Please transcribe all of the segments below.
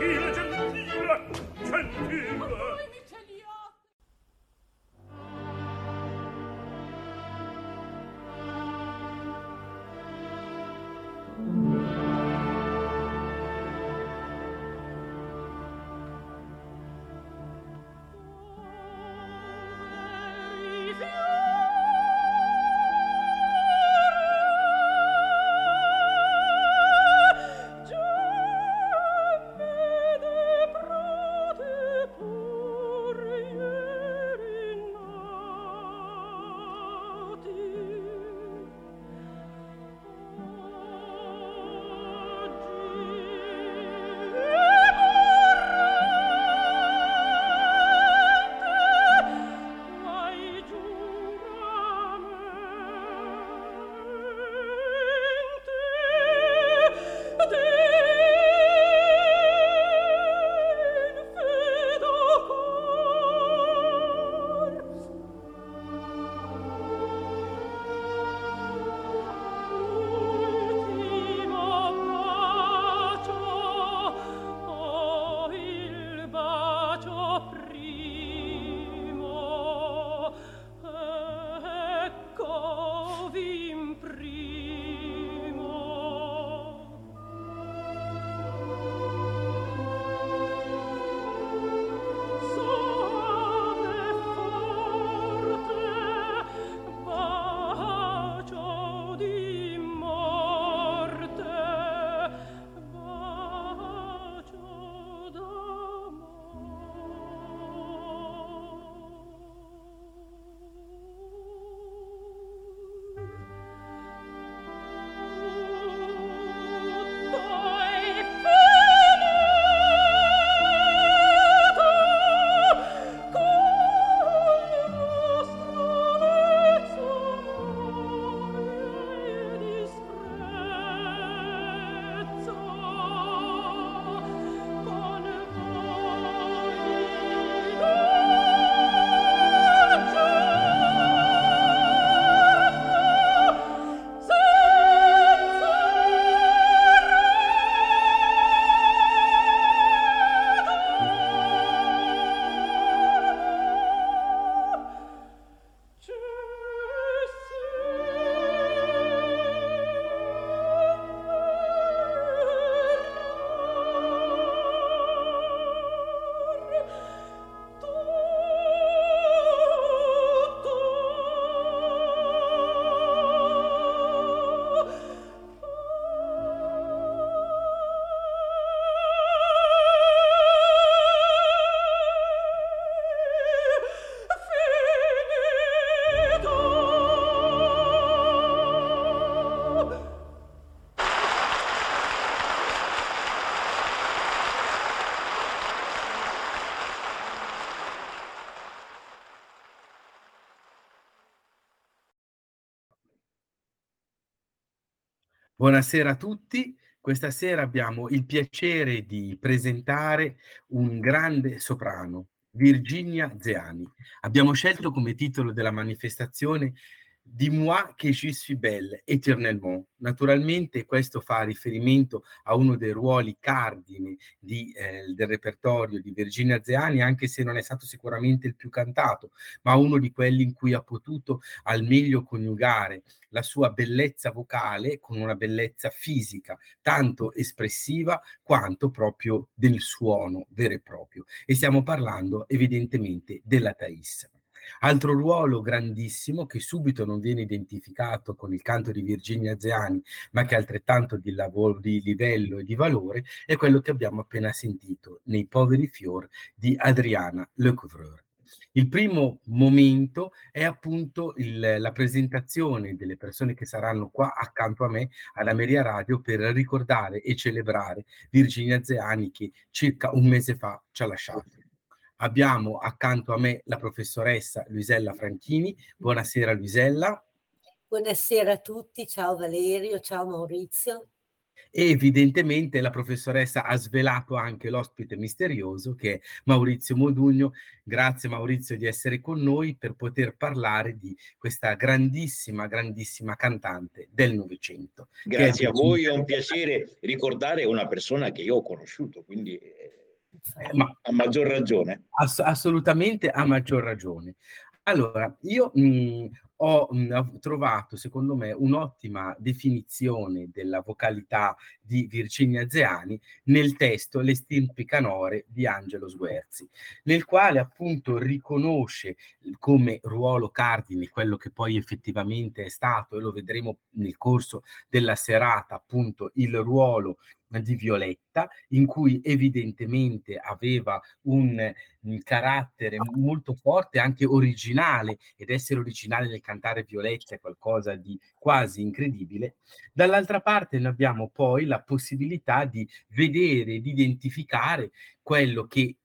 gentile, gentile Buonasera a tutti. Questa sera abbiamo il piacere di presentare un grande soprano, Virginia Zeani. Abbiamo scelto come titolo della manifestazione Dis-moi que je suis belle éternellement. Naturalmente questo fa riferimento a uno dei ruoli cardini di, eh, del repertorio di Virginia Zeani, anche se non è stato sicuramente il più cantato, ma uno di quelli in cui ha potuto al meglio coniugare la sua bellezza vocale con una bellezza fisica, tanto espressiva quanto proprio del suono vero e proprio. E stiamo parlando evidentemente della Thais. Altro ruolo grandissimo che subito non viene identificato con il canto di Virginia Zeani, ma che è altrettanto di, lavoro, di livello e di valore, è quello che abbiamo appena sentito nei Poveri Fior di Adriana Lecouvreur. Il primo momento è appunto il, la presentazione delle persone che saranno qua accanto a me alla Meria Radio per ricordare e celebrare Virginia Zeani che circa un mese fa ci ha lasciato. Abbiamo accanto a me la professoressa Luisella Franchini. Buonasera Luisella. Buonasera a tutti, ciao Valerio, ciao Maurizio e evidentemente la professoressa ha svelato anche l'ospite misterioso che è Maurizio Modugno. Grazie Maurizio di essere con noi per poter parlare di questa grandissima, grandissima cantante del Novecento. Grazie a voi, è un piacere ricordare una persona che io ho conosciuto, quindi eh, Ma, a maggior ragione. Ass- assolutamente a maggior ragione. Allora, io mh, ho, mh, ho, trovato, secondo me, un'ottima definizione della vocalità di Virginia Zeani nel testo Le stirpi canore di Angelo Sguerzi, nel quale appunto riconosce come ruolo cardine quello che poi effettivamente è stato, e lo vedremo nel corso della serata, appunto il ruolo di Violetta, in cui evidentemente aveva un, un, carattere molto forte, anche originale, ed essere originale nel cantare Violetta è qualcosa di quasi incredibile. Dall'altra parte noi abbiamo poi la possibilità di vedere, di identificare quello che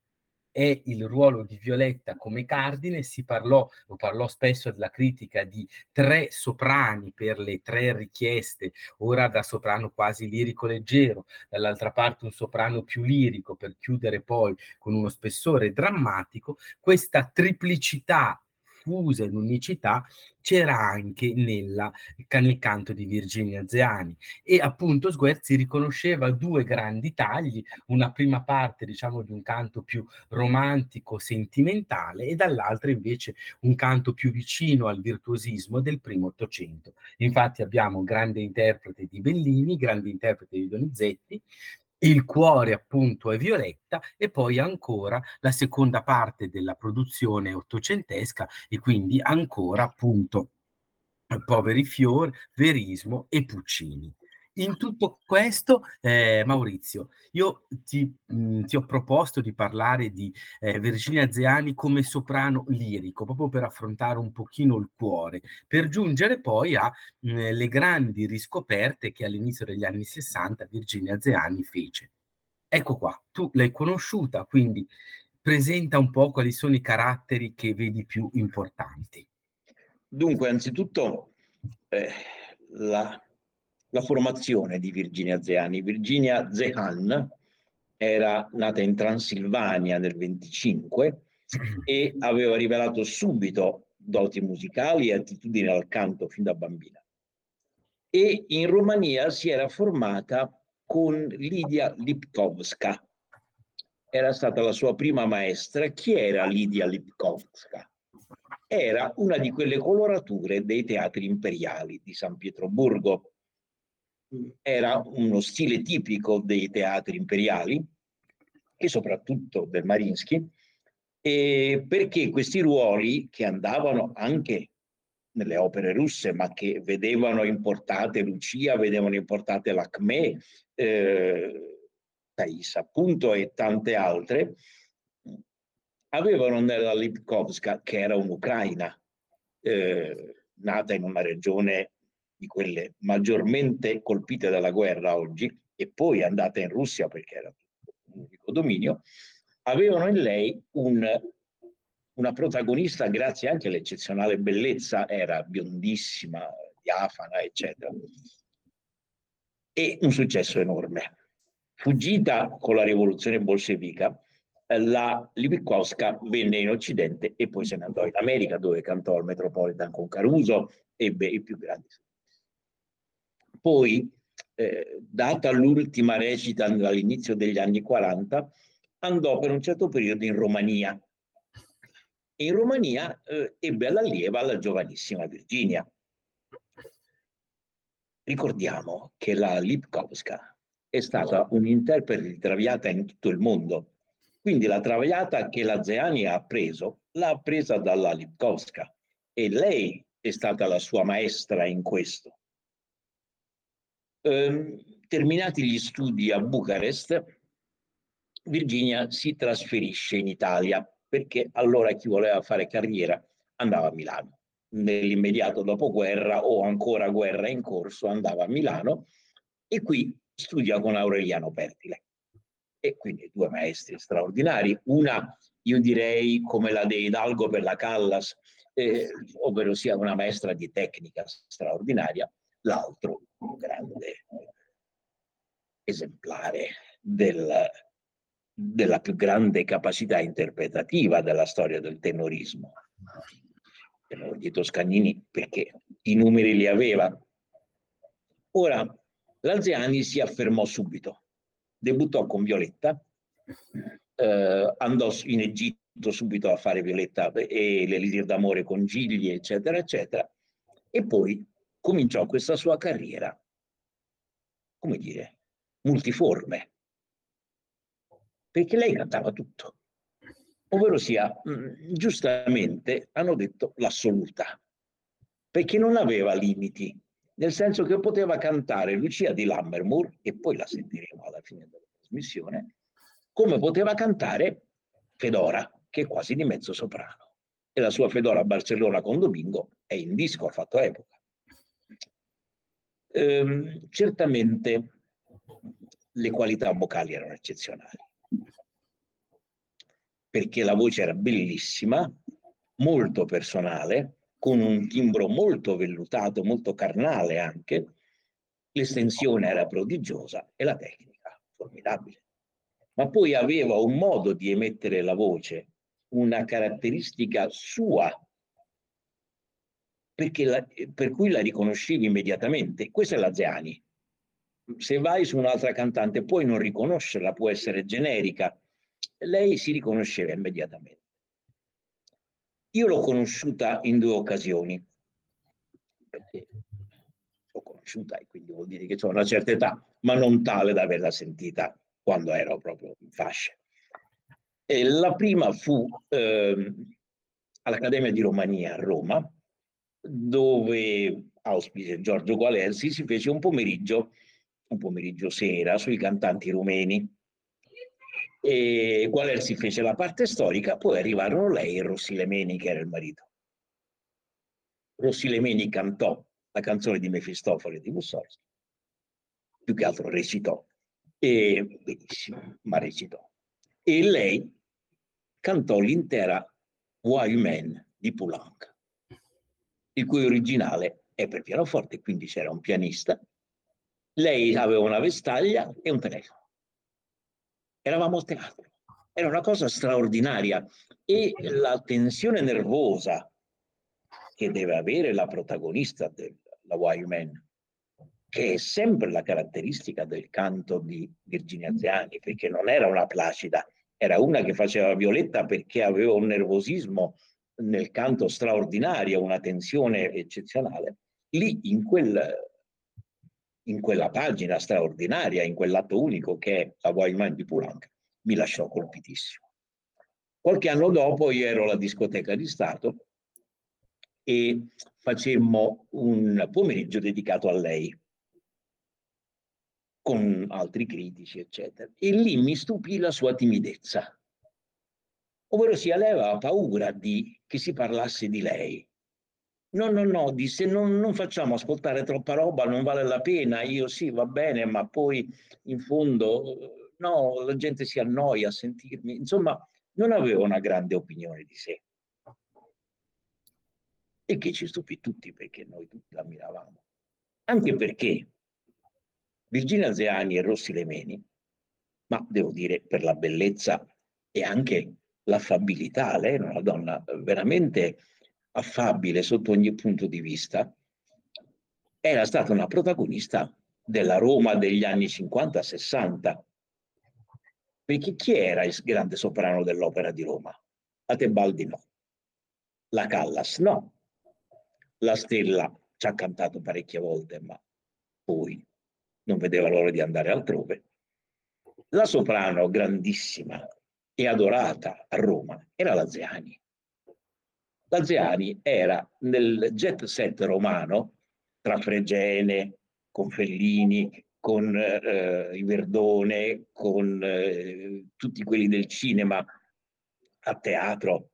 è il ruolo di Violetta come cardine, si parlò, lo parlò spesso della critica di tre soprani per le tre richieste, ora da soprano quasi lirico leggero, dall'altra parte un soprano più lirico per chiudere poi con uno spessore drammatico, questa triplicità fusa in unicità c'era anche nella, nel canto di Virginia Zeani e appunto Sguerzi riconosceva due grandi tagli, una prima parte diciamo di un canto più romantico, sentimentale e dall'altra invece un canto più vicino al virtuosismo del primo Ottocento. Infatti abbiamo grande interprete di Bellini, grande interprete di Donizetti, il cuore appunto è Violetta e poi ancora la seconda parte della produzione ottocentesca e quindi ancora appunto Poveri Fiori, Verismo e Puccini. In tutto questo, eh, Maurizio, io ti, mh, ti, ho proposto di parlare di eh, Virginia Zeani come soprano lirico, proprio per affrontare un pochino il cuore, per giungere poi alle grandi riscoperte che all'inizio degli anni 60 Virginia Zeani fece. Ecco qua, tu l'hai conosciuta, quindi presenta un po' quali sono i caratteri che vedi più importanti. Dunque, anzitutto, eh, la la formazione di Virginia Zeani. Virginia Zehan era nata in Transilvania nel 25 e aveva rivelato subito doti musicali e attitudini al canto fin da bambina. E in Romania si era formata con Lidia Lipkovska. Era stata la sua prima maestra. Chi era Lidia Lipkovska? Era una di quelle colorature dei teatri imperiali di San Pietroburgo, era uno stile tipico dei teatri imperiali e soprattutto del Marinsky, perché questi ruoli che andavano anche nelle opere russe, ma che vedevano importate Lucia, vedevano importate l'Acme, eh, Thais appunto e tante altre, avevano nella Lipkovska, che era un'Ucraina, eh, nata in una regione di quelle maggiormente colpite dalla guerra oggi, e poi andata in Russia perché era un unico dominio, avevano in lei un, una protagonista grazie anche all'eccezionale bellezza, era biondissima, diafana, eccetera, e un successo enorme. Fuggita con la rivoluzione bolscevica, la Libikowska venne in Occidente e poi se ne andò in America dove cantò al Metropolitan con Caruso, ebbe i più grandi successi. Poi, eh, data l'ultima recita all'inizio degli anni 40, andò per un certo periodo in Romania. In Romania eh, ebbe all'allieva la giovanissima Virginia. Ricordiamo che la Lipkowska è stata un'interprete Traviata in tutto il mondo. Quindi la Traviata che la Zeani ha preso, l'ha presa dalla Lipkowska e lei è stata la sua maestra in questo. Eh, terminati gli studi a Bucarest, Virginia si trasferisce in Italia perché allora chi voleva fare carriera andava a Milano. Nell'immediato dopoguerra o ancora guerra in corso andava a Milano e qui studia con Aureliano Pertile. E quindi due maestri straordinari, una io direi come la De Hidalgo per la Callas, eh, ovvero sia una maestra di tecnica straordinaria, l'altro grande esemplare del, della più grande capacità interpretativa della storia del tenorismo. Di Toscanini perché i numeri li aveva. Ora, l'Alzeani si affermò subito, debuttò con Violetta, eh, andò in Egitto subito a fare Violetta e l'Elisir d'amore con Gigli, eccetera, eccetera, e poi cominciò questa sua carriera, come dire, multiforme, perché lei cantava tutto, ovvero sia, mm, giustamente hanno detto l'assoluta, perché non aveva limiti, nel senso che poteva cantare Lucia di Lammermoor, e poi la sentiremo alla fine della trasmissione, come poteva cantare Fedora, che è quasi di mezzo soprano. E la sua Fedora a Barcellona con Domingo è in disco, ha fatto epoca. Ehm, certamente le qualità vocali erano eccezionali, perché la voce era bellissima, molto personale, con un timbro molto vellutato, molto carnale anche, l'estensione era prodigiosa e la tecnica formidabile. Ma poi aveva un modo di emettere la voce, una caratteristica sua, la, per cui la riconoscevi immediatamente. Questa è la Zeani se vai su un'altra cantante puoi non riconoscerla, può essere generica. Lei si riconosceva immediatamente. Io l'ho conosciuta in due occasioni, perché l'ho conosciuta e quindi vuol dire che ho una certa età, ma non tale da averla sentita quando ero proprio in fascia. E la prima fu eh, all'Accademia di Romania a Roma, dove auspice Giorgio Gualersi si fece un pomeriggio un pomeriggio sera sui cantanti rumeni. E Gualersi fece la parte storica, poi arrivarono lei e Rossi Lemeni, che era il marito. Rossi Lemeni cantò la canzone di Mefistofele di Mussorgsky, più che altro recitò, e benissimo, ma recitò. E lei cantò l'intera Why Man di Poulenc, il cui originale è per pianoforte, quindi c'era un pianista lei aveva una vestaglia e un telefono. Eravamo al teatro. Era una cosa straordinaria e la tensione nervosa che deve avere la protagonista della Wild Man, che è sempre la caratteristica del canto di Virginia Zeani, perché non era una placida, era una che faceva Violetta perché aveva un nervosismo nel canto straordinario, una tensione eccezionale. Lì in quel in quella pagina straordinaria, in quell'atto unico che è la Wild di Poulenc, mi lasciò colpitissimo. Qualche anno dopo io ero alla discoteca di Stato e facemmo un pomeriggio dedicato a lei con altri critici, eccetera. E lì mi stupì la sua timidezza. Ovvero sia, lei aveva paura di che si parlasse di lei, No, no, no, disse non, non facciamo ascoltare troppa roba, non vale la pena. Io sì, va bene, ma poi in fondo no, la gente si annoia a sentirmi. Insomma, non avevo una grande opinione di sé. E che ci stupì tutti perché noi tutti l'ammiravamo. Anche perché Virginia Zeani e Rossi Lemeni, ma devo dire per la bellezza e anche l'affabilità, lei era una donna veramente affabile sotto ogni punto di vista, era stata una protagonista della Roma degli anni 50-60. Perché chi era il grande soprano dell'opera di Roma? La Tebaldi no. La Callas no. La Stella ci ha cantato parecchie volte, ma poi non vedeva l'ora di andare altrove. La soprano grandissima e adorata a Roma era la Zeani. Laziani era nel jet set romano, tra Fregene, con Fellini, con eh, Iverdone, con eh, tutti quelli del cinema a teatro.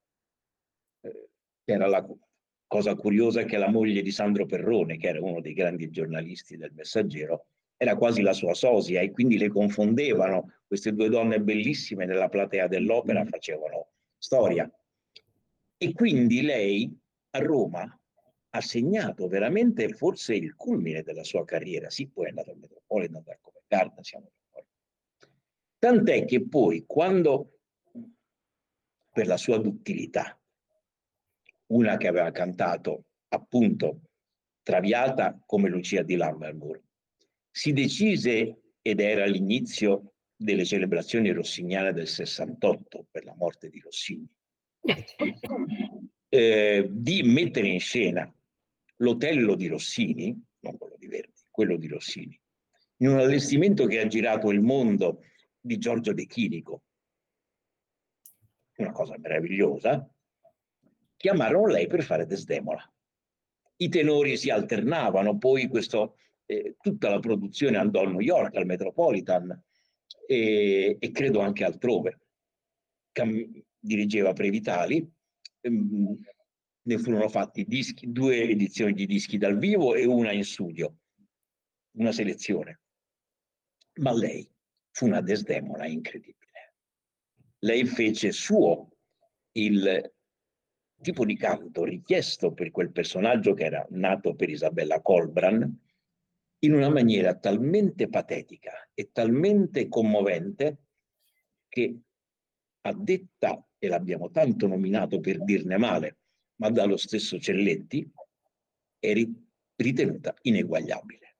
Eh, era la cosa curiosa che la moglie di Sandro Perrone, che era uno dei grandi giornalisti del Messaggero, era quasi la sua sosia e quindi le confondevano. Queste due donne bellissime nella platea dell'opera facevano storia. E quindi lei a Roma ha segnato veramente forse il culmine della sua carriera. Sì, poi è andato al Metropolitan, al Covent Garden, siamo d'accordo. Tant'è che poi quando, per la sua duttilità, una che aveva cantato appunto Traviata come Lucia di Lammermoor, si decise, ed era l'inizio delle celebrazioni rossiniane del 68 per la morte di Rossini, eh, di mettere in scena l'Otello di Rossini, non quello di Verdi, quello di Rossini, in un allestimento che ha girato il mondo di Giorgio De Chinico, una cosa meravigliosa, chiamarono lei per fare Desdemola. I tenori si alternavano, poi questo, eh, tutta la produzione andò a New York, al Metropolitan e, e credo anche altrove. Cam- dirigeva Previtali, ehm, ne furono fatti dischi, due edizioni di dischi dal vivo e una in studio, una selezione. Ma lei fu una Desdemola incredibile. Lei fece suo il tipo di canto richiesto per quel personaggio che era nato per Isabella Colbran in una maniera talmente patetica e talmente commovente che a detta, e l'abbiamo tanto nominato per dirne male, ma dallo stesso Celletti, è ritenuta ineguagliabile.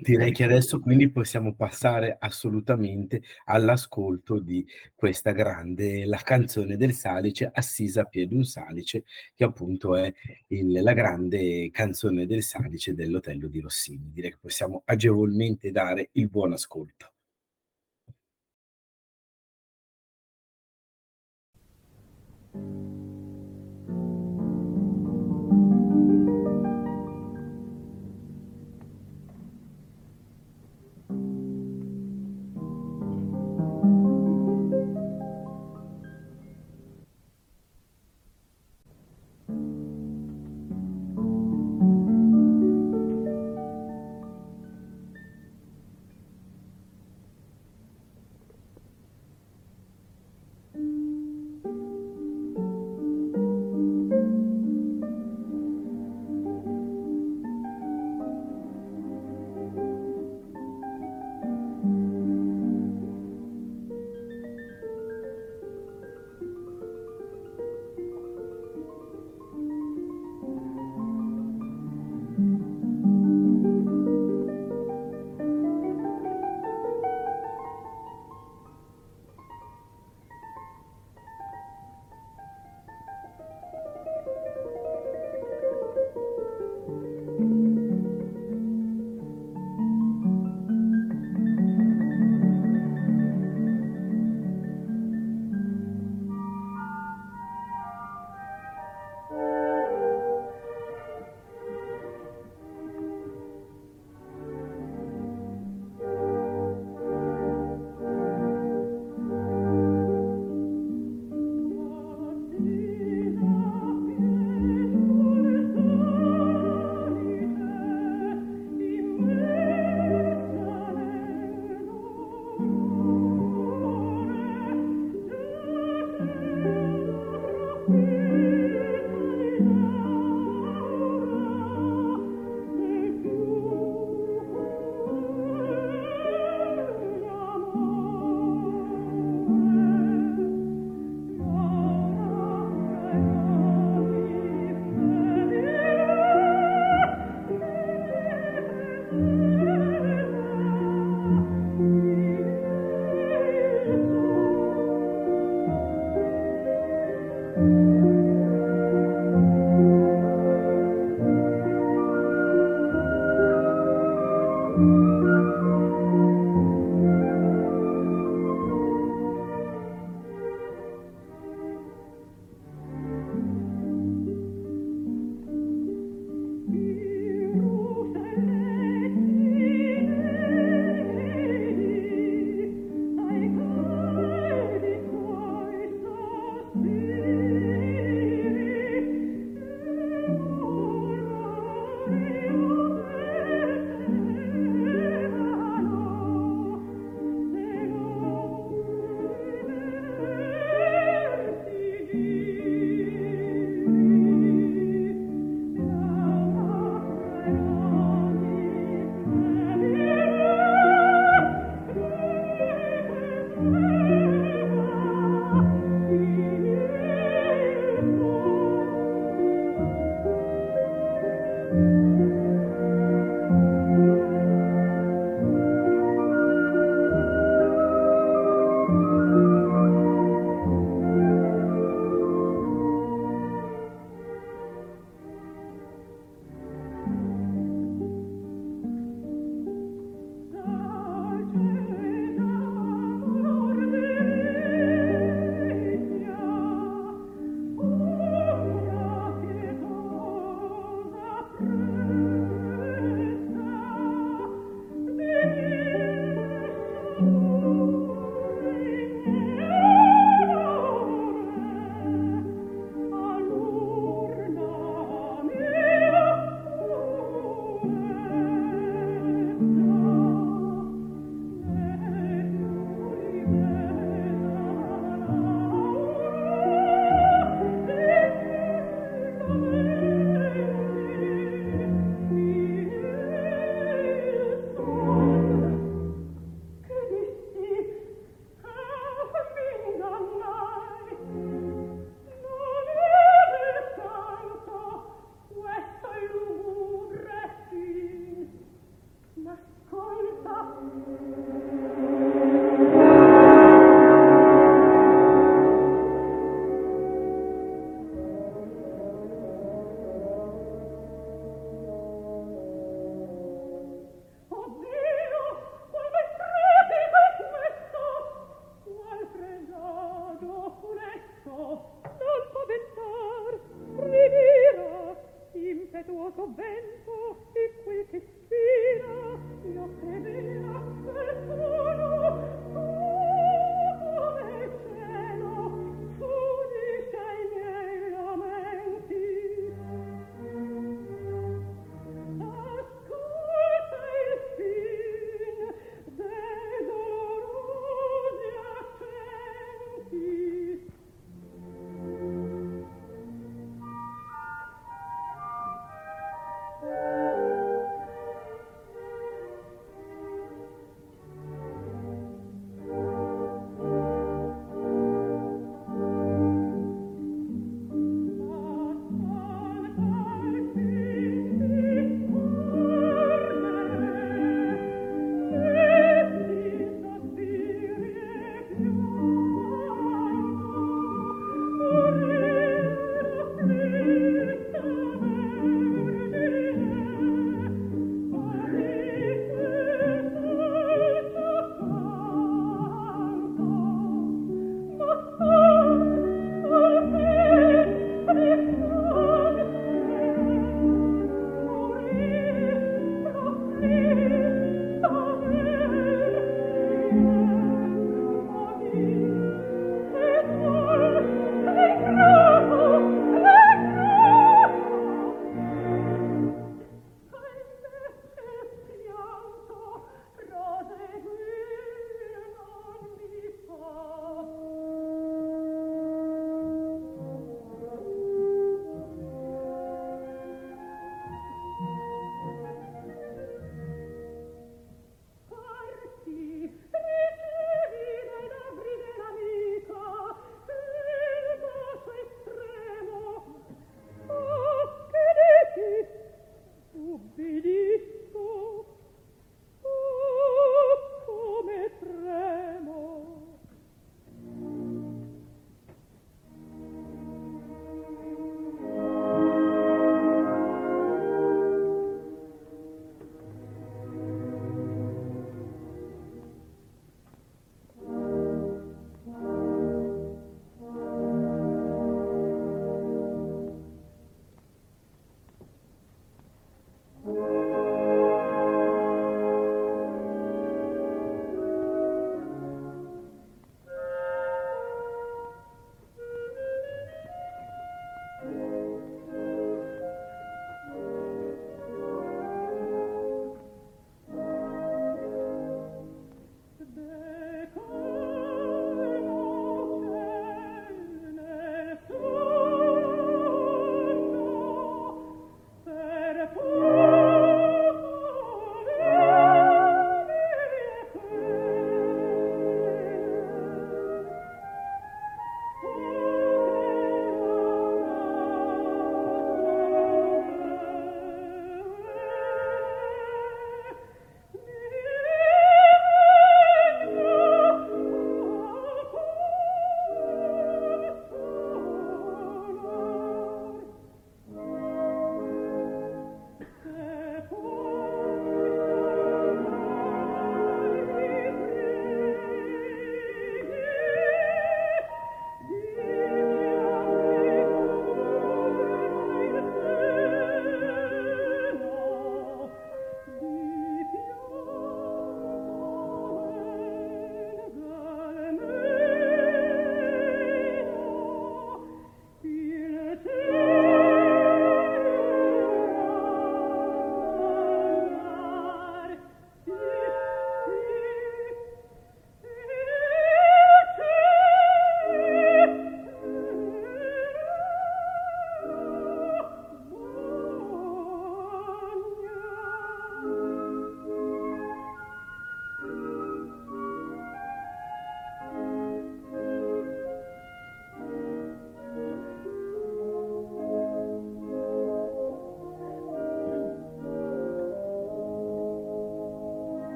Direi che adesso quindi possiamo passare assolutamente all'ascolto di questa grande, la canzone del Salice, Assisa a piedi un Salice, che appunto è il, la grande canzone del Salice dell'Otello di Rossini. Direi che possiamo agevolmente dare il buon ascolto.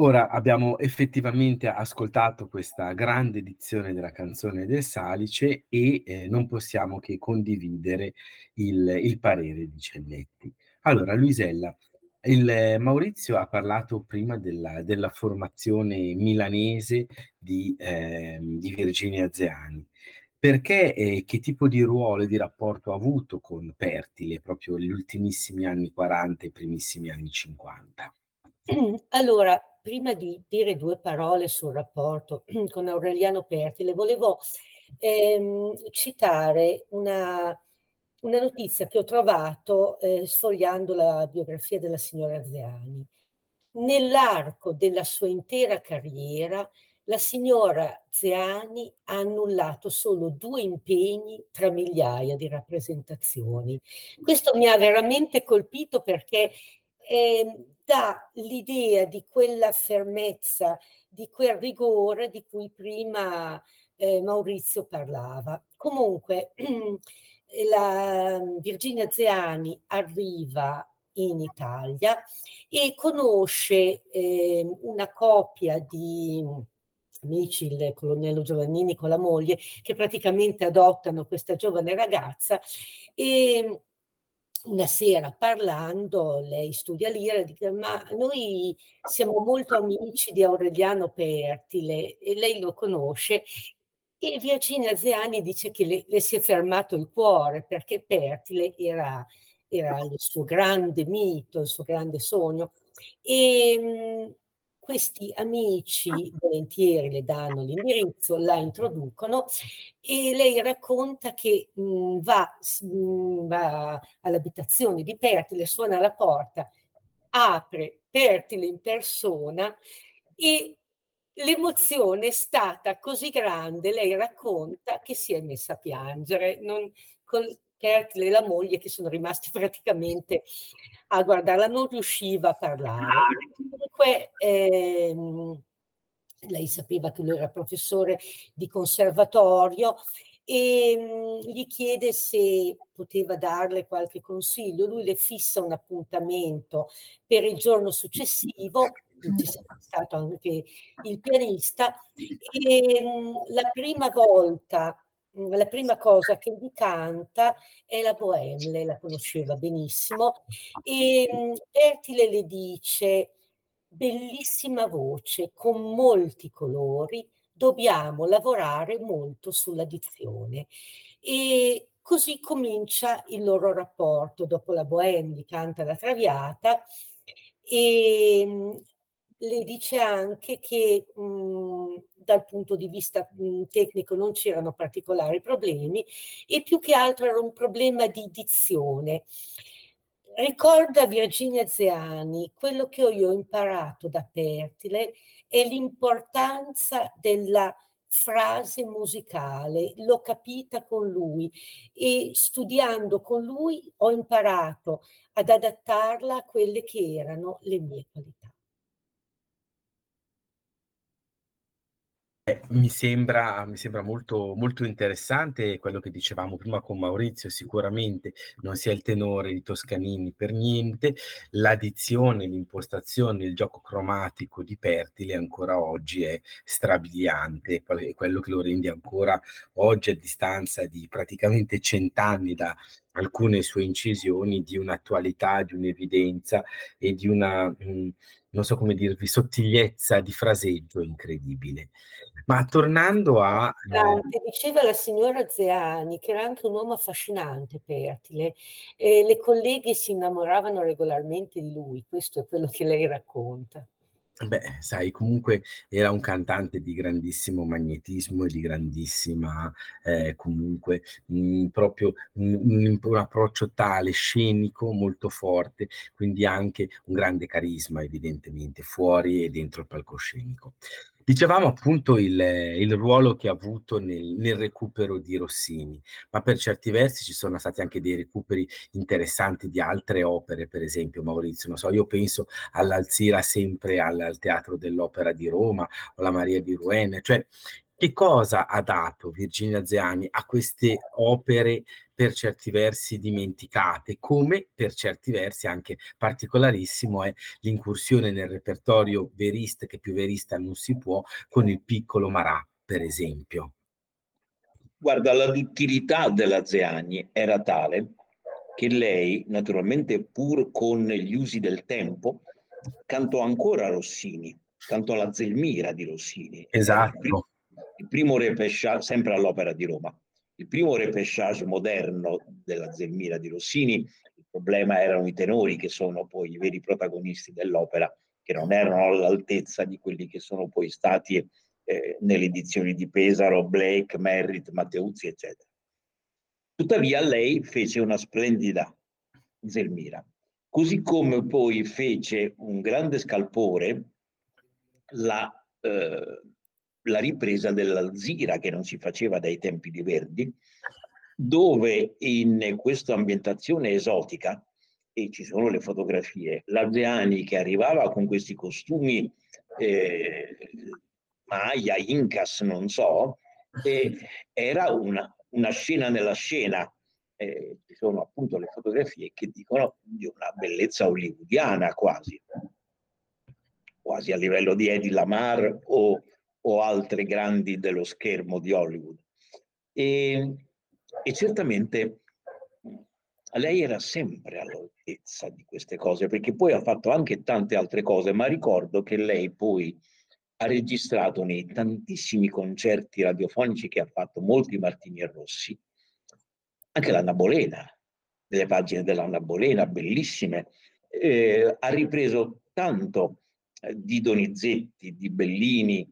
Ora abbiamo effettivamente ascoltato questa grande edizione della canzone del Salice e eh, non possiamo che condividere il, il parere di Celletti. Allora, Luisella, il, Maurizio ha parlato prima della, della formazione milanese di, eh, di Virginia Zeani. Perché e che tipo di ruolo e di rapporto ha avuto con Pertile proprio negli ultimissimi anni 40 e primissimi anni 50? Allora, prima di dire due parole sul rapporto con Aureliano Pertile, volevo ehm, citare una, una, notizia che ho trovato eh, sfogliando la biografia della signora Zeani. Nell'arco della sua intera carriera, la signora Zeani ha annullato solo due impegni tra migliaia di rappresentazioni. Questo mi ha veramente colpito perché eh, dà l'idea di quella fermezza, di quel rigore di cui prima eh, Maurizio parlava. Comunque, la Virginia Zeani arriva in Italia e conosce eh, una coppia di amici, il colonnello Giovannini con la moglie, che praticamente adottano questa giovane ragazza e una sera parlando, lei studia l'ira, dice ma noi siamo molto amici di Aureliano Pertile e lei lo conosce e Virginia Zeani dice che le, le si è fermato il cuore perché Pertile era, era, il suo grande mito, il suo grande sogno. E questi amici volentieri le danno l'indirizzo, la introducono e lei racconta che mh, va, mh, va all'abitazione di Pertile, suona la porta, apre Pertile in persona e l'emozione è stata così grande, lei racconta che si è messa a piangere, non, con Pertile e la moglie che sono rimasti praticamente a guardarla, non riusciva a parlare. Comunque, ehm, lei sapeva che lui era professore di conservatorio e mh, mm, gli chiede se poteva darle qualche consiglio. Lui le fissa un appuntamento per il giorno successivo, ci sarà stato anche il pianista, e mh, mm, la prima volta la prima cosa che gli canta è la Bohème, lei la conosceva benissimo, e mhmm, Pertile le dice, bellissima voce, con molti colori, dobbiamo lavorare molto sulla dizione. E così comincia il loro rapporto. Dopo la Bohème gli canta la Traviata e mhmm, le dice anche che mh, dal punto di vista mh, tecnico non c'erano particolari problemi e più che altro era un problema di dizione. Ricorda Virginia Zeani, quello che io ho imparato da Pertile è l'importanza della frase musicale, l'ho capita con lui e studiando con lui ho imparato ad adattarla a quelle che erano le mie qualità. Eh, mi sembra, mi sembra molto, molto interessante quello che dicevamo prima con Maurizio, sicuramente non sia il tenore di Toscanini per niente, l'addizione, l'impostazione, il gioco cromatico di Pertile ancora oggi è strabiliante, è quello che lo rende ancora oggi a distanza di praticamente cent'anni da alcune sue incisioni, di un'attualità, di un'evidenza e di una... Mh, non so come dirvi, sottigliezza di fraseggio incredibile. Ma tornando a... Eh... Diceva la signora Zeani che era anche un uomo affascinante, Pertile, e le colleghe si innamoravano regolarmente di lui, questo è quello che lei racconta. Beh, sai, comunque era un cantante di grandissimo magnetismo e di grandissima, eh, comunque, mh, proprio un, un, approccio tale, scenico, molto forte, quindi anche un grande carisma, evidentemente, fuori e dentro il palcoscenico. Dicevamo appunto il, il ruolo che ha avuto nel, nel, recupero di Rossini, ma per certi versi ci sono stati anche dei recuperi interessanti di altre opere, per esempio Maurizio, non so, io penso all'Alzira sempre al, al Teatro dell'Opera di Roma o alla Maria di Rouen, cioè Che cosa ha dato Virginia Zeani a queste opere per certi versi dimenticate, come per certi versi anche particolarissimo è l'incursione nel repertorio verista, che più verista non si può, con il piccolo Marà, per esempio? Guarda, la duttilità della Zeani era tale che lei, naturalmente pur con gli usi del tempo, cantò ancora Rossini, cantò la Zelmira di Rossini. Esatto il primo repesciage, sempre all'Opera di Roma, il primo repesciage moderno della Zelmira di Rossini, il problema erano i tenori che sono poi i veri protagonisti dell'opera, che non erano all'altezza di quelli che sono poi stati eh, nelle edizioni di Pesaro, Blake, Merritt, Matteuzzi, eccetera. Tuttavia lei fece una splendida Zelmira, così come poi fece un grande scalpore la eh, la ripresa dell'Alzira che non si faceva dai tempi di Verdi, dove in questa ambientazione esotica, e ci sono le fotografie, l'Alzeani che arrivava con questi costumi eh, Maya, Incas, non so, eh, era una, una, scena nella scena. Eh, ci sono appunto le fotografie che dicono di una bellezza hollywoodiana quasi, quasi a livello di Eddie Lamar o o altre grandi dello schermo di Hollywood. E, e certamente lei era sempre all'altezza di queste cose, perché poi ha fatto anche tante altre cose, ma ricordo che lei poi ha registrato nei tantissimi concerti radiofonici che ha fatto, molti Martini e Rossi, anche l'Anna Bolena, delle pagine dell'Anna Bolena, bellissime, eh, ha ripreso tanto eh, di Donizetti, di Bellini,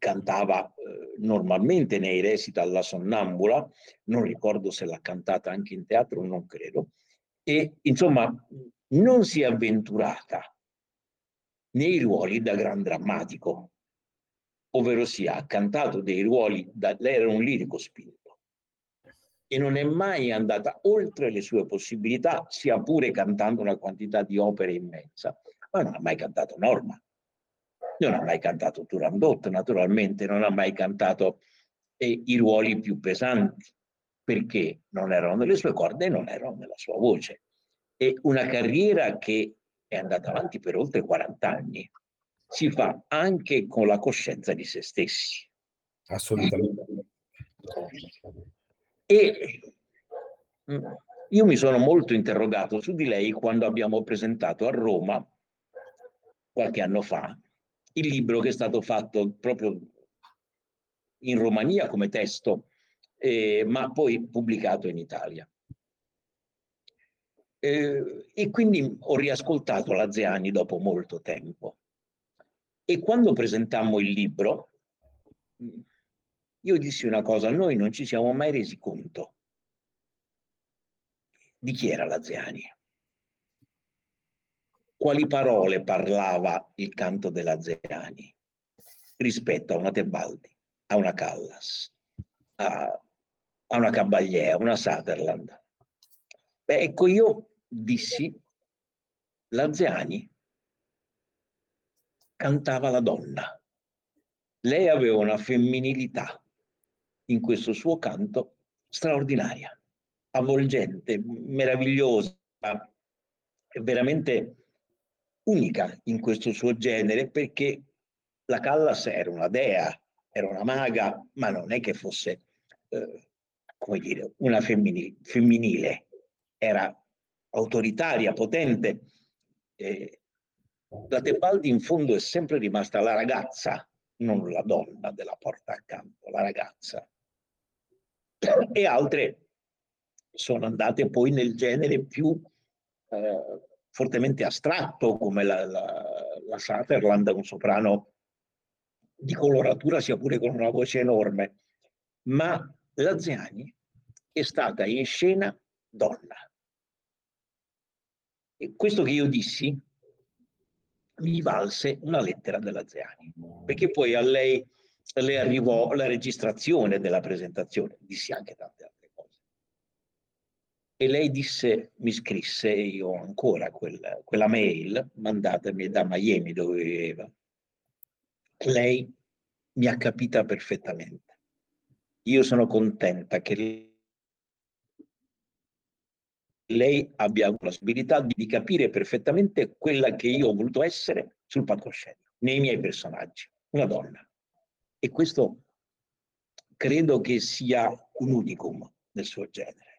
cantava eh, normalmente nei recital La Sonnambula, non ricordo se l'ha cantata anche in teatro, non credo, e insomma non si è avventurata nei ruoli da gran drammatico, ovvero sia ha cantato dei ruoli, da, lei era un lirico spinto e non è mai andata oltre le sue possibilità, sia pure cantando una quantità di opere immensa, ma non ha mai cantato Norma non ha mai cantato Turandot, naturalmente, non ha mai cantato eh, i ruoli più pesanti, perché non erano nelle sue corde e non erano nella sua voce. E una carriera che è andata avanti per oltre 40 anni si fa anche con la coscienza di se stessi. Assolutamente. E mm, io mi sono molto interrogato su di lei quando abbiamo presentato a Roma qualche anno fa il libro che è stato fatto proprio in Romania come testo, eh, ma poi pubblicato in Italia. Eh, e quindi ho riascoltato la Zeani dopo molto tempo. E quando presentammo il libro, io dissi una cosa, noi non ci siamo mai resi conto di chi era la Zeani quali parole parlava il canto della Zeani rispetto a una Tebaldi, a una Callas, a, a una Caballea, a una Sutherland. Beh, ecco, io dissi, la Zeani cantava la donna. Lei aveva una femminilità in questo suo canto straordinaria, avvolgente, meravigliosa, veramente unica in questo suo genere perché la Callas era una dea, era una maga, ma non è che fosse, eh, come dire, una femmini- femminile, era autoritaria, potente. Eh, la Tebaldi in fondo è sempre rimasta la ragazza, non la donna della porta accanto, la ragazza. E altre sono andate poi nel genere più eh, fortemente astratto come la, la, la Sutherland, un soprano di coloratura sia pure con una voce enorme, ma la Ziani è stata in scena donna. E questo che io dissi mi valse una lettera della Ziani, perché poi a lei le arrivò la registrazione della presentazione, dissi anche tante altre e lei disse, mi scrisse, io ho ancora quella, quella mail mandatami da Miami dove viveva. Lei mi ha capita perfettamente. Io sono contenta che lei abbia la possibilità di capire perfettamente quella che io ho voluto essere sul palcoscenico, nei miei personaggi, una donna. E questo credo che sia un unicum del suo genere.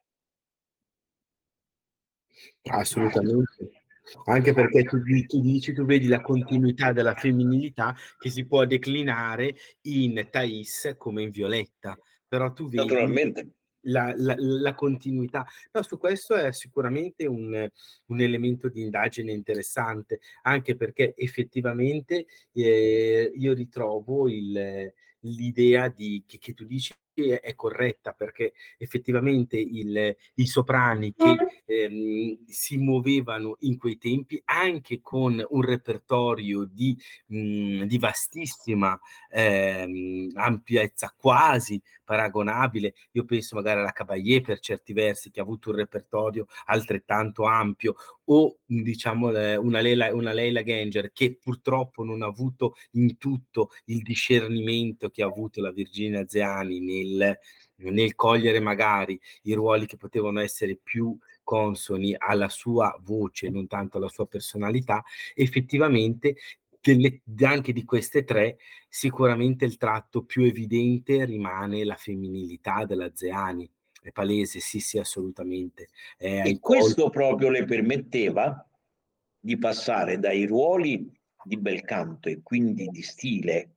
Assolutamente. Anche perché tu, tu, dici, tu vedi la continuità della femminilità che si può declinare in Thais come in Violetta, però tu vedi Naturalmente. La, la, la, continuità. No, su questo è sicuramente un, un, elemento di indagine interessante, anche perché effettivamente eh, io ritrovo il, l'idea di, che, che tu dici è corretta perché effettivamente il, i soprani che ehm, si muovevano in quei tempi anche con un repertorio di, mh, di vastissima ehm, ampiezza quasi paragonabile io penso magari alla Caballé per certi versi che ha avuto un repertorio altrettanto ampio o diciamo una Leila, una Leila Ganger che purtroppo non ha avuto in tutto il discernimento che ha avuto la Virginia Zeani nel, nel cogliere magari i ruoli che potevano essere più consoni alla sua voce, non tanto alla sua personalità, effettivamente delle, anche di queste tre, sicuramente il tratto più evidente rimane la femminilità della Zeani. È palese, sì, sì, assolutamente. È e questo colpo. proprio le permetteva di passare dai ruoli di bel canto e quindi di stile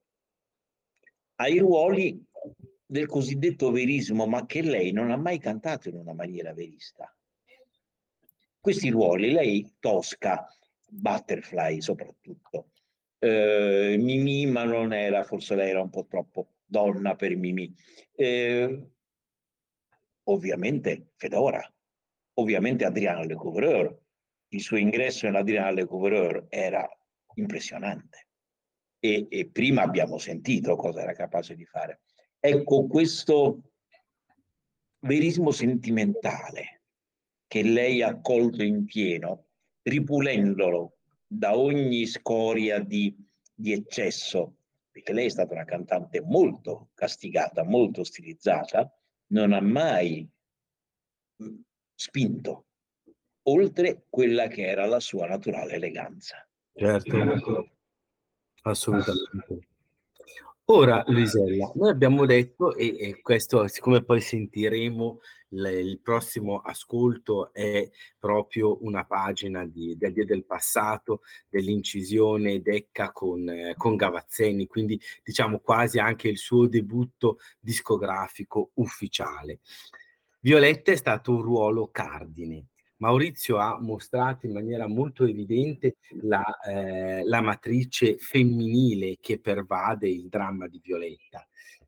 ai ruoli del cosiddetto verismo, ma che lei non ha mai cantato in una maniera verista. Questi ruoli, lei Tosca, Butterfly soprattutto, eh, Mimì, ma non era, forse lei era un po' troppo donna per Mimì. Eh, ovviamente Fedora, ovviamente Adriano Le Couvreur. Il suo ingresso in Adriano Le Couvreur era impressionante e, e prima abbiamo sentito cosa era capace di fare. Ecco, questo verismo sentimentale che lei ha colto in pieno, ripulendolo da ogni scoria di, di eccesso, perché lei è stata una cantante molto castigata, molto stilizzata, non ha mai mm, spinto oltre quella che era la sua naturale eleganza. Certo, assolutamente. Ora, Luisella, noi abbiamo detto, e, e questo, siccome poi sentiremo il, il prossimo ascolto, è proprio una pagina di, del Dio del passato, dell'incisione Decca con, eh, con Gavazzeni, quindi diciamo quasi anche il suo debutto discografico ufficiale. Violetta è stato un ruolo cardine Maurizio ha mostrato in maniera molto evidente la, eh, la matrice femminile che pervade il dramma di Violetta,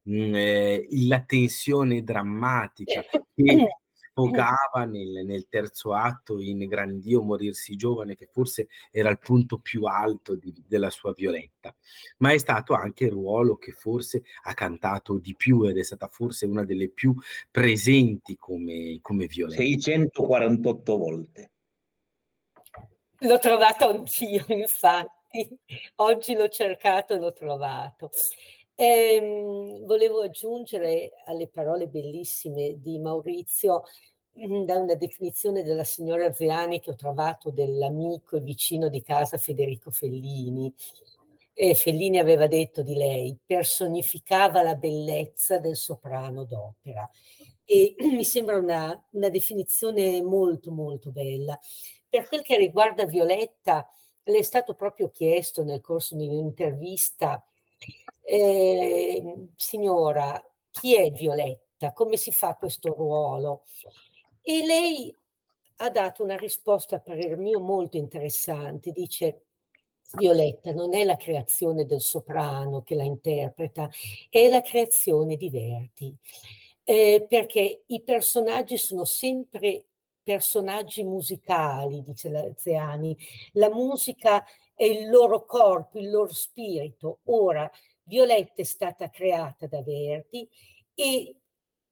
mm, eh, la tensione drammatica che sfogava nel, nel, terzo atto in Grandio morirsi giovane, che forse era il punto più alto di, della sua Violetta, ma è stato anche il ruolo che forse ha cantato di più ed è stata forse una delle più presenti come, come Violetta. 648 volte. L'ho trovato anch'io, infatti. Oggi l'ho cercato e l'ho trovato. Ehm, volevo aggiungere alle parole bellissime di Maurizio mm, da una definizione della signora Zeani che ho trovato dell'amico e vicino di casa Federico Fellini. E Fellini aveva detto di lei, personificava la bellezza del soprano d'opera. E mi sembra una, una definizione molto molto bella. Per quel che riguarda Violetta, le è stato proprio chiesto nel corso di un'intervista eh, signora, chi è Violetta? Come si fa questo ruolo? E lei ha dato una risposta, a parer mio, molto interessante. Dice, Violetta non è la creazione del soprano che la interpreta, è la creazione di Verdi, eh, perché i personaggi sono sempre personaggi musicali, dice la Zeani. La musica è il loro corpo, il loro spirito. Ora, Violetta è stata creata da Verdi e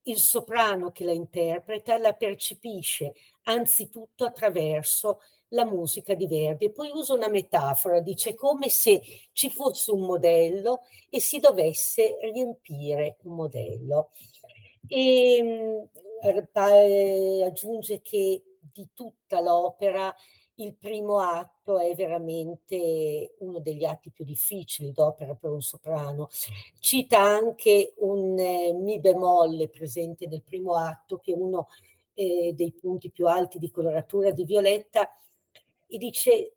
il soprano che la interpreta la percepisce anzitutto attraverso la musica di Verdi. Poi usa una metafora, dice come se ci fosse un modello e si dovesse riempire un modello. E mm, eh, aggiunge che di tutta l'opera il primo atto è veramente uno degli atti più difficili d'opera per un soprano. Cita anche un eh, mi bemolle presente nel primo atto, che è uno eh, dei punti più alti di coloratura di Violetta, e dice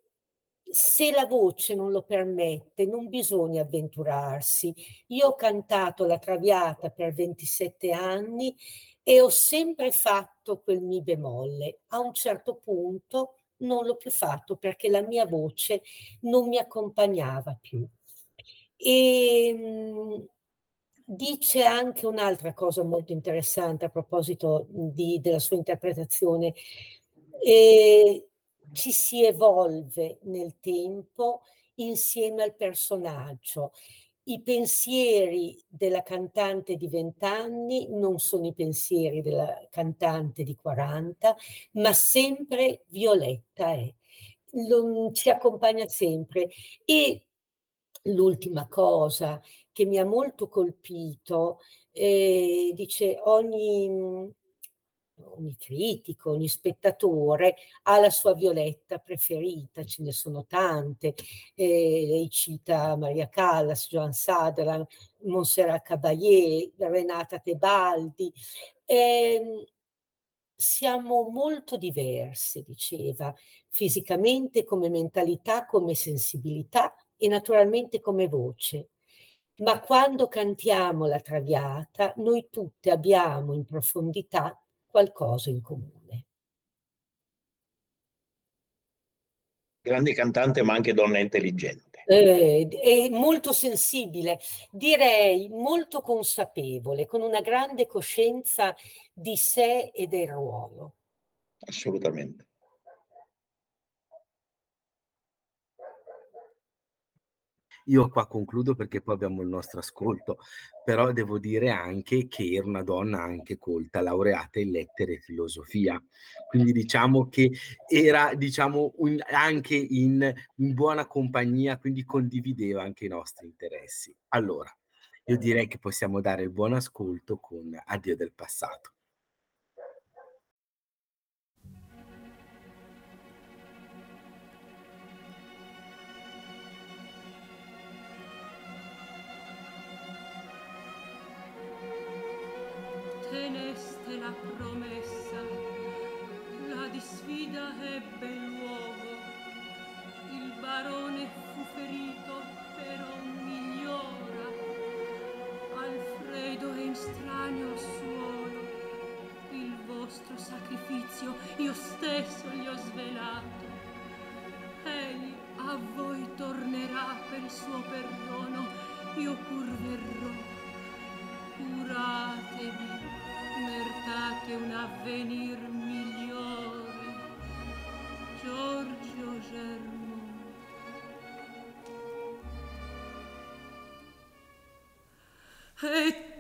se la voce non lo permette, non bisogna avventurarsi. Io ho cantato la Traviata per 27 anni e ho sempre fatto quel mi bemolle. A un certo punto non l'ho più fatto perché la mia voce non mi accompagnava più. E ehm, dice anche un'altra cosa molto interessante a proposito di, della sua interpretazione. E ci si evolve nel tempo insieme al personaggio i pensieri della cantante di 20 anni non sono i pensieri della cantante di 40, ma sempre Violetta è. Lo, ci accompagna sempre. E l'ultima cosa che mi ha molto colpito, eh, dice ogni ogni critico, ogni spettatore ha la sua Violetta preferita, ce ne sono tante, eh, lei cita Maria Callas, Joan Sutherland, Montserrat Caballé, Renata Tebaldi. Eh, siamo molto diverse, diceva, fisicamente come mentalità, come sensibilità e naturalmente come voce. Ma quando cantiamo la Traviata, noi tutte abbiamo in profondità qualcosa in comune. Grande cantante ma anche donna intelligente. Eh, è molto sensibile, direi molto consapevole, con una grande coscienza di sé e del ruolo. Assolutamente. Io qua concludo perché poi abbiamo il nostro ascolto, però devo dire anche che era una donna anche colta, laureata in lettere e filosofia. Quindi diciamo che era diciamo un, anche in, in buona compagnia, quindi condivideva anche i nostri interessi. Allora, io direi che possiamo dare il buon ascolto con Addio del passato. Ebbe luogo, il barone fu ferito, però migliora, Alfredo è in stranio suolo, il vostro sacrificio io stesso gli ho svelato, egli a voi tornerà per il suo perdono, io pur verrò, curatevi mertate un avvenir migliore. io germo et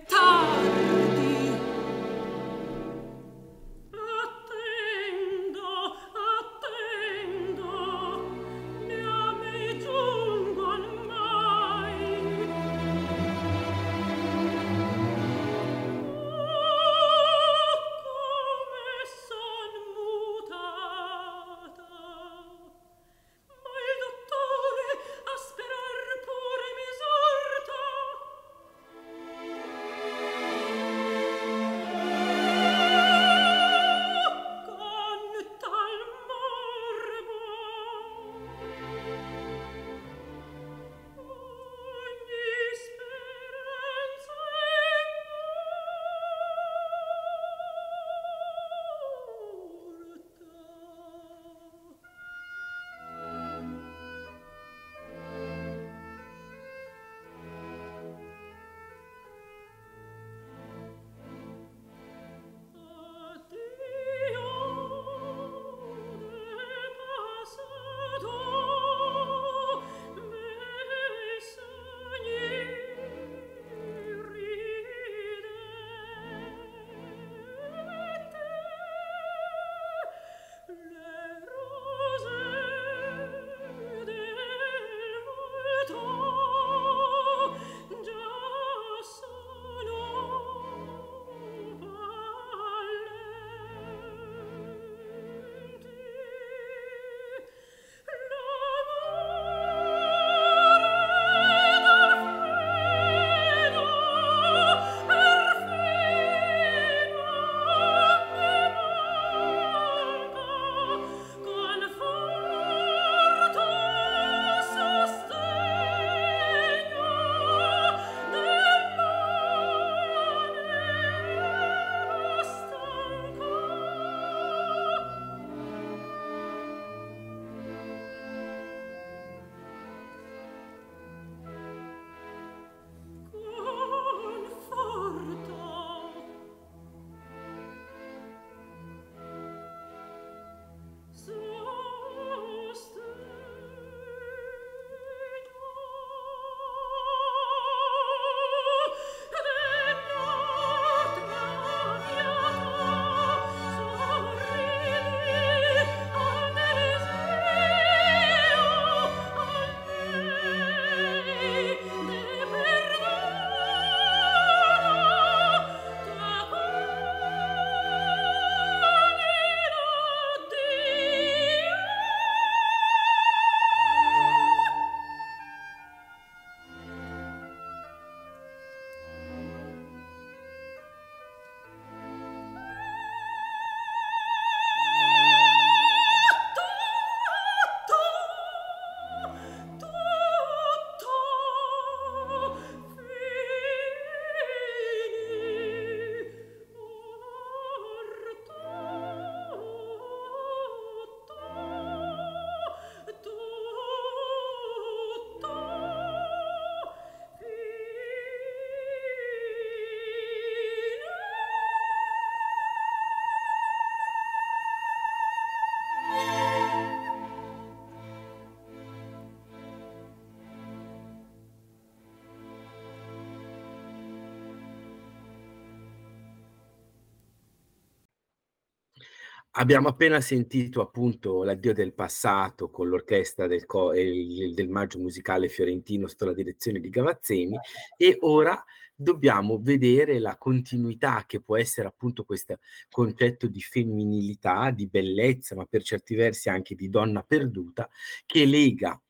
Abbiamo appena sentito appunto l'addio del passato con l'orchestra del, co- del Maggio Musicale Fiorentino sotto la direzione di Gavazzeni e ora dobbiamo vedere la continuità che può essere appunto questo concetto di femminilità, di bellezza, ma per certi versi anche di donna perduta, che lega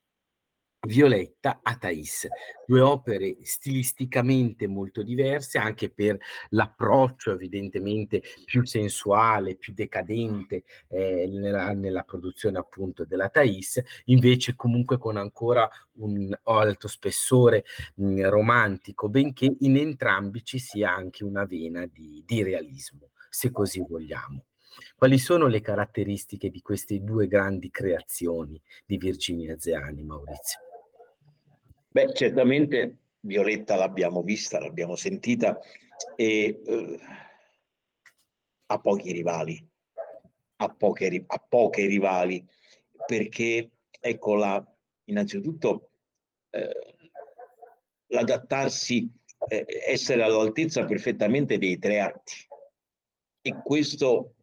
Violetta a Thais, due opere stilisticamente molto diverse, anche per l'approccio evidentemente più sensuale, più decadente eh, nella, nella, produzione appunto della Thais, invece comunque con ancora un alto spessore mh, romantico, benché in entrambi ci sia anche una vena di, di realismo, se così vogliamo. Quali sono le caratteristiche di queste due grandi creazioni di Virginia Zeani, Maurizio? Beh, certamente Violetta l'abbiamo vista, l'abbiamo sentita e eh, ha pochi rivali, ha poche, ha poche rivali, perché ecco innanzitutto eh, l'adattarsi, eh, essere all'altezza perfettamente dei tre atti e questo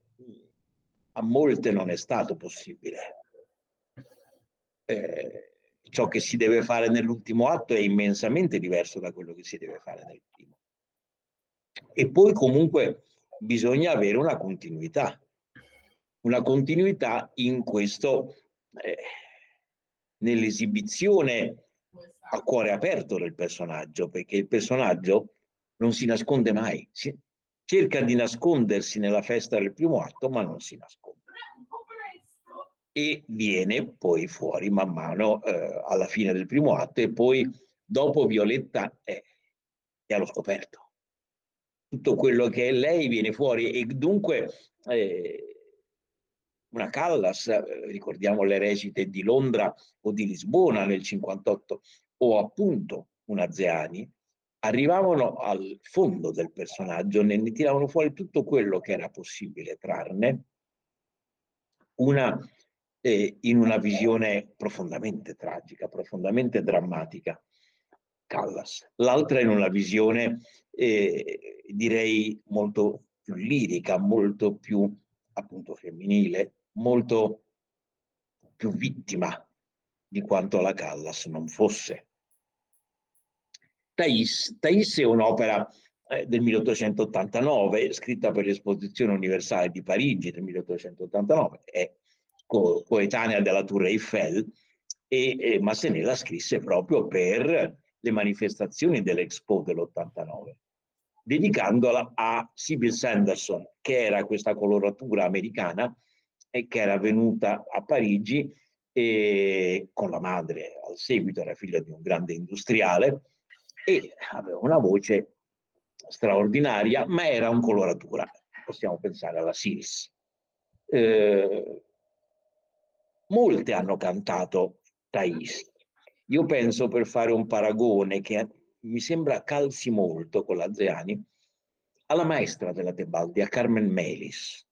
a molte non è stato possibile. Eh, ciò che si deve fare nell'ultimo atto è immensamente diverso da quello che si deve fare nel primo. E poi comunque bisogna avere una continuità, una continuità in questo, eh, nell'esibizione a cuore aperto del personaggio, perché il personaggio non si nasconde mai, si, cerca di nascondersi nella festa del primo atto, ma non si nasconde e viene poi fuori man mano eh, alla fine del primo atto e poi dopo Violetta è, è, allo scoperto. Tutto quello che è lei viene fuori e dunque eh, una Callas, eh, ricordiamo le recite di Londra o di Lisbona nel 58 o appunto una Zeani, arrivavano al fondo del personaggio, ne, ne tiravano fuori tutto quello che era possibile trarne una eh, in una visione profondamente tragica, profondamente drammatica, Callas. L'altra in una visione, eh, direi, molto più lirica, molto più appunto femminile, molto più vittima di quanto la Callas non fosse. Thais, Thais è un'opera eh, del 1889, scritta per l'Esposizione Universale di Parigi del 1889, è co- coetanea della Tour Eiffel, e, e Massenet la scrisse proprio per le manifestazioni dell'Expo dell'89, dedicandola a Sybil Sanderson, che era questa coloratura americana e che era venuta a Parigi e con la madre al seguito, era figlia di un grande industriale e aveva una voce straordinaria, ma era un coloratura. Possiamo pensare alla Siris. Eh, molte hanno cantato Thais. Io penso per fare un paragone che mi sembra calzi molto con la Zeani, alla maestra della Tebaldi, a Carmen Melis.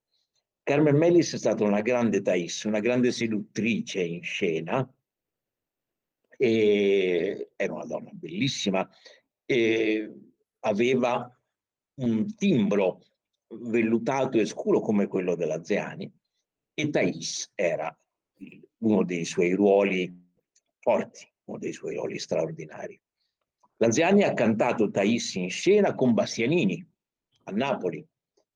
Carmen Melis è stata una grande Thais, una grande seduttrice in scena, e era una donna bellissima, e aveva un timbro vellutato e scuro come quello della Zeani, e Thais era uno dei suoi ruoli forti, uno dei suoi ruoli straordinari. Laziani ha cantato Thais in scena con Bastianini a Napoli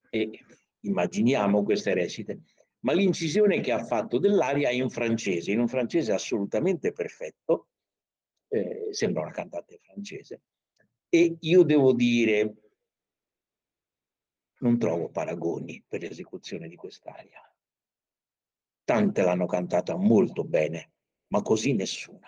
e immaginiamo queste recite, ma l'incisione che ha fatto dell'aria è in francese, in un francese assolutamente perfetto, eh, sembra una cantante francese, e io devo dire, non trovo paragoni per l'esecuzione di quest'aria. Tante l'hanno cantata molto bene, ma così nessuna.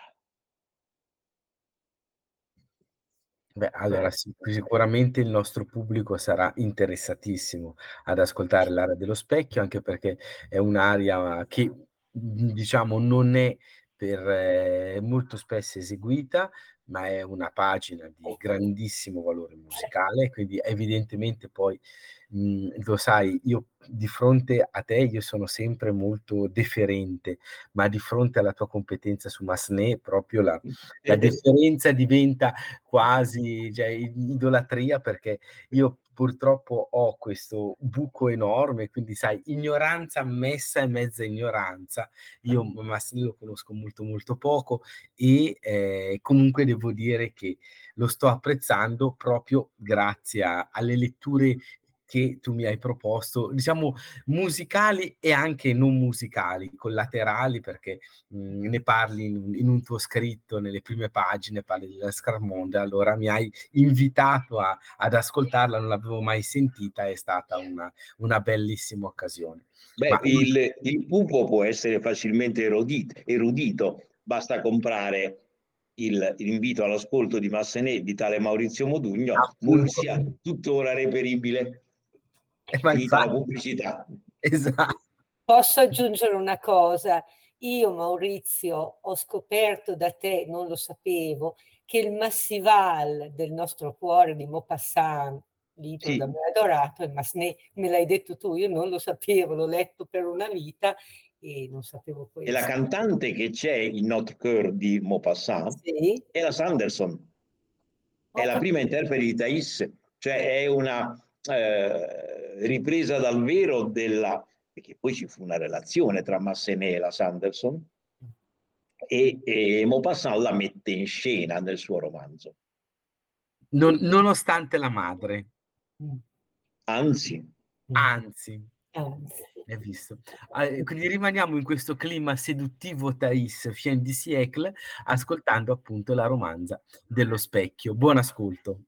Beh, allora sì, sicuramente il nostro pubblico sarà interessatissimo ad ascoltare l'area dello specchio, anche perché è un'area che diciamo non è per eh, molto spesso eseguita, ma è una pagina di grandissimo valore musicale, quindi evidentemente poi mhmm, lo sai, io di fronte a te io sono sempre molto deferente, ma di fronte alla tua competenza su Massenet proprio la, la deferenza diventa quasi cioè, idolatria perché io purtroppo ho questo buco enorme, quindi sai, ignoranza ammessa e mezza ignoranza. Io Massimo lo conosco molto molto poco e eh, comunque devo dire che lo sto apprezzando proprio grazie a, alle letture che tu mi hai proposto, diciamo musicali e anche non musicali, collaterali, perché mh, mhmm, ne parli in, in, un tuo scritto, nelle prime pagine, parli della Scarmonde, allora mi hai invitato a, ad ascoltarla, non l'avevo mai sentita, è stata una, una bellissima occasione. Beh, Ma... il, il, pupo può essere facilmente erudito, erudito basta comprare il, l'invito all'ascolto di Massenet di tale Maurizio Modugno, Mursia, tuttora reperibile ma infatti, la pubblicità. Esatto. Posso aggiungere una cosa? Io, Maurizio, ho scoperto da te, non lo sapevo, che il Massival del nostro cuore di Maupassant, libro sì. da me adorato, ma me, me l'hai detto tu, io non lo sapevo, l'ho letto per una vita e non sapevo questo. E la cantante che c'è in Notre Coeur di Maupassant sì. è la Sanderson, è la prima interprete di Thais, cioè è una eh, ripresa dal vero della, perché poi ci fu una relazione tra Massenet e la Sanderson, e, e Maupassant la mette in scena nel suo romanzo. Non, nonostante la madre. Anzi. Anzi. Hai visto? quindi rimaniamo in questo clima seduttivo Thais, Fin di siècle, ascoltando appunto la romanza dello specchio. Buon ascolto.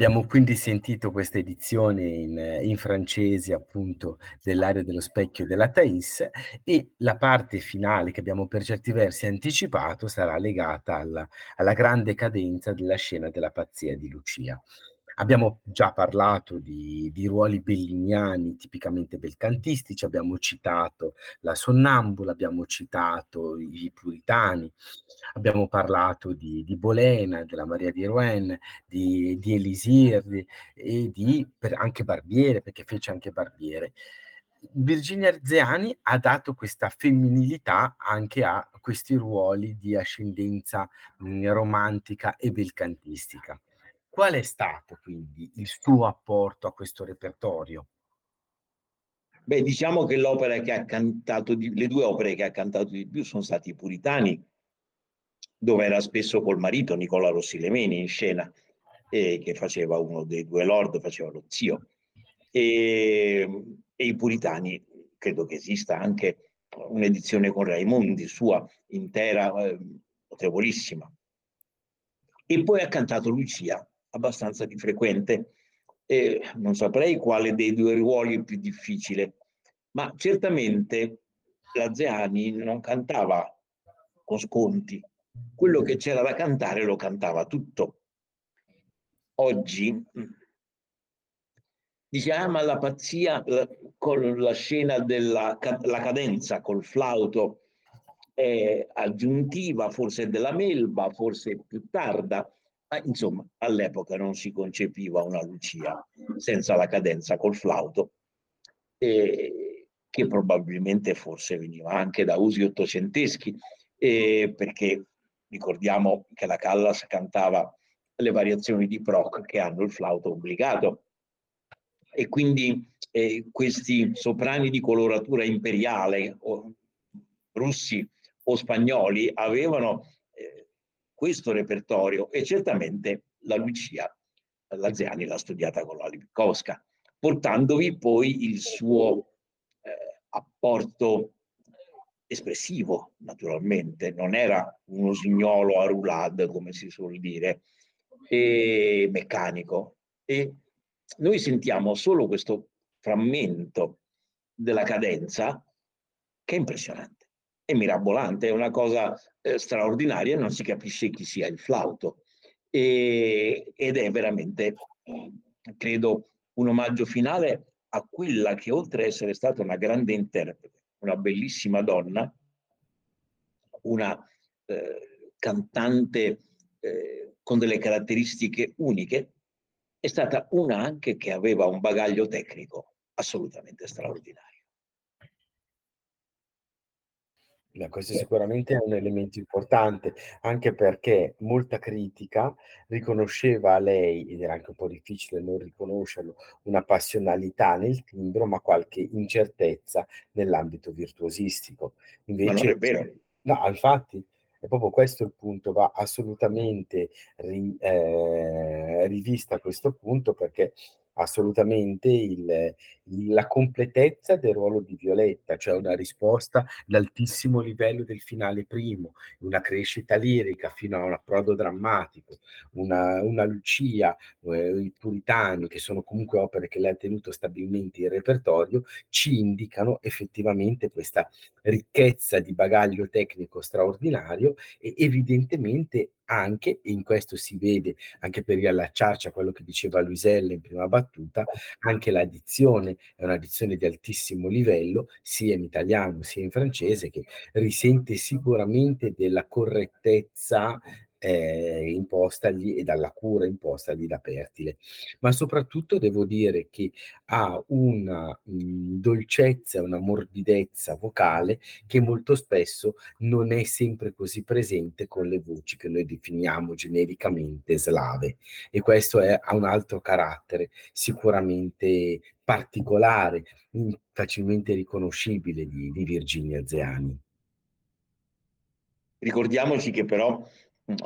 Abbiamo quindi sentito questa edizione in, in francese appunto dell'aria dello specchio della Thais e la parte finale che abbiamo per certi versi anticipato sarà legata alla, alla grande cadenza della scena della pazzia di Lucia. Abbiamo già parlato di, di, ruoli belliniani tipicamente belcantistici, abbiamo citato la Sonnambula, abbiamo citato i Puritani, abbiamo parlato di, di Bolena, della Maria di Rouen, di, di Elisir di, e di per, anche Barbiere, perché fece anche Barbiere. Virginia Arzeani ha dato questa femminilità anche a questi ruoli di ascendenza mh, romantica e belcantistica. Qual è stato quindi il suo apporto a questo repertorio? Beh, diciamo che l'opera che ha cantato, di, le due opere che ha cantato di più sono stati i Puritani, dove era spesso col marito Nicola Rossi Lemeni in scena, eh, che faceva uno dei due lord, faceva lo zio. E, e i Puritani, credo che esista anche un'edizione con Raimondi sua intera, eh, notevolissima. E poi ha cantato Lucia, abbastanza di frequente. E non saprei quale dei due ruoli è più difficile, ma certamente la Zeani non cantava con sconti. Quello che c'era da cantare lo cantava tutto. Oggi dice, ah, ma la pazzia la, con la scena della la cadenza col flauto è aggiuntiva, forse della melba, forse più tarda, ma insomma, all'epoca non si concepiva una Lucia senza la cadenza col flauto, eh, che probabilmente forse veniva anche da usi ottocenteschi, eh, perché ricordiamo che la Callas cantava le variazioni di Proc che hanno il flauto obbligato. E quindi eh, questi soprani di coloratura imperiale, o russi o spagnoli, avevano questo repertorio e certamente la Lucia Laziani l'ha studiata con la Lipkowska, portandovi poi il suo eh, apporto espressivo, naturalmente, non era un usignolo a roulade, come si suol dire, e meccanico. E noi sentiamo solo questo frammento della cadenza che è impressionante è mirabolante, è una cosa eh, straordinaria, non si capisce chi sia il flauto. E, ed è veramente, credo, un omaggio finale a quella che oltre ad essere stata una grande interprete, una bellissima donna, una eh, cantante eh, con delle caratteristiche uniche, è stata una anche che aveva un bagaglio tecnico assolutamente straordinario. Beh, questo sicuramente è un elemento importante, anche perché molta critica riconosceva a lei, ed era anche un po' difficile non riconoscerlo, una passionalità nel timbro, ma qualche incertezza nell'ambito virtuosistico. Ma non è vero. No, infatti, è proprio questo il punto, va assolutamente ri, eh, rivista questo punto perché assolutamente il, la completezza del ruolo di Violetta, cioè una risposta d'altissimo livello del finale primo, una crescita lirica fino a un approdo drammatico, una, una Lucia, eh, i Puritani, che sono comunque opere che lei ha tenuto stabilmente in repertorio, ci indicano effettivamente questa ricchezza di bagaglio tecnico straordinario e evidentemente anche, e in questo si vede anche per riallacciarci a quello che diceva Luisella in prima battuta, anche la dizione è una dizione di altissimo livello, sia in italiano sia in francese, che risente sicuramente della correttezza eh, impostagli e dalla cura impostagli da Pertile. Ma soprattutto devo dire che ha una mh, dolcezza, una morbidezza vocale che molto spesso non è sempre così presente con le voci che noi definiamo genericamente slave. E questo è, ha un altro carattere sicuramente particolare, facilmente riconoscibile di, di Virginia Zeani. Ricordiamoci che però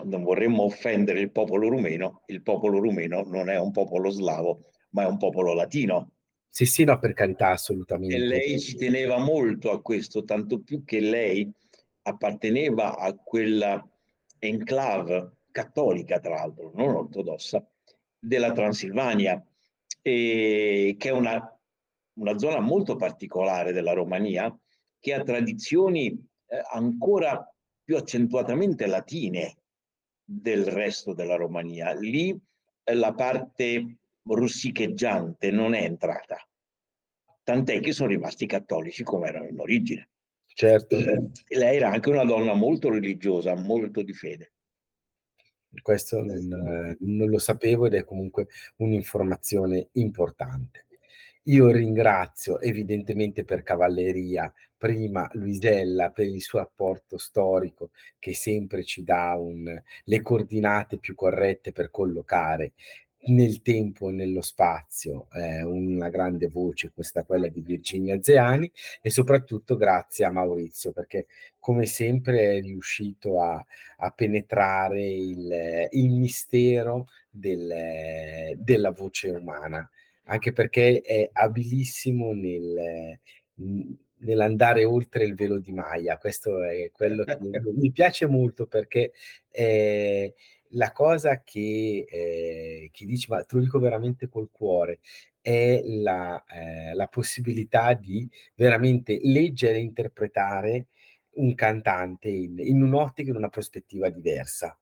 non vorremmo offendere il popolo rumeno, il popolo rumeno non è un popolo slavo, ma è un popolo latino. Sì, sì, no, per carità, assolutamente. E lei ci teneva molto a questo, tanto più che lei apparteneva a quella enclave cattolica, tra l'altro, non ortodossa, della Transilvania, e, che è una, una zona molto particolare della Romania, che ha tradizioni eh, ancora più accentuatamente latine del resto della Romania. Lì eh, la parte russicheggiante non è entrata, tant'è che sono rimasti cattolici come erano in origine. Certo. Eh, lei era anche una donna molto religiosa, molto di fede. Questo non, non lo sapevo ed è comunque un'informazione importante. Io ringrazio evidentemente per cavalleria prima Luisella per il suo apporto storico che sempre ci dà un, le coordinate più corrette per collocare nel tempo e nello spazio eh, una grande voce, questa quella di Virginia Zeani, e soprattutto grazie a Maurizio, perché come sempre è riuscito a, a penetrare il, il mistero del, della voce umana, anche perché è abilissimo nel, nell'andare oltre il velo di Maya. Questo è quello che mi piace molto perché eh, la cosa che, eh, che dici, ma te lo dico veramente col cuore, è la, eh, la possibilità di veramente leggere e interpretare un cantante in, in un'ottica, in una prospettiva diversa.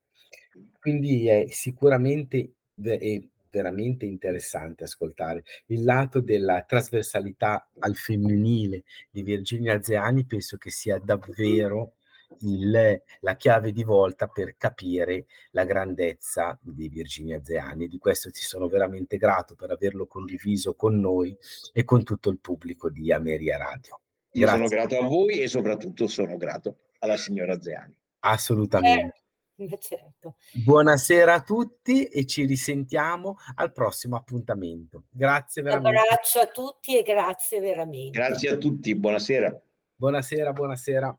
Quindi è sicuramente è veramente interessante ascoltare. Il lato della trasversalità al femminile di Virginia Zeani penso che sia davvero il, la chiave di volta per capire la grandezza di Virginia Zeani. Di questo ti sono veramente grato per averlo condiviso con noi e con tutto il pubblico di Ameria Radio. Io sono grato a voi e soprattutto sono grato alla signora Zeani. Assolutamente. Eh, certo. Buonasera a tutti e ci risentiamo al prossimo appuntamento. Grazie veramente. Un abbraccio a tutti e grazie veramente. Grazie a tutti, buonasera. Buonasera, buonasera.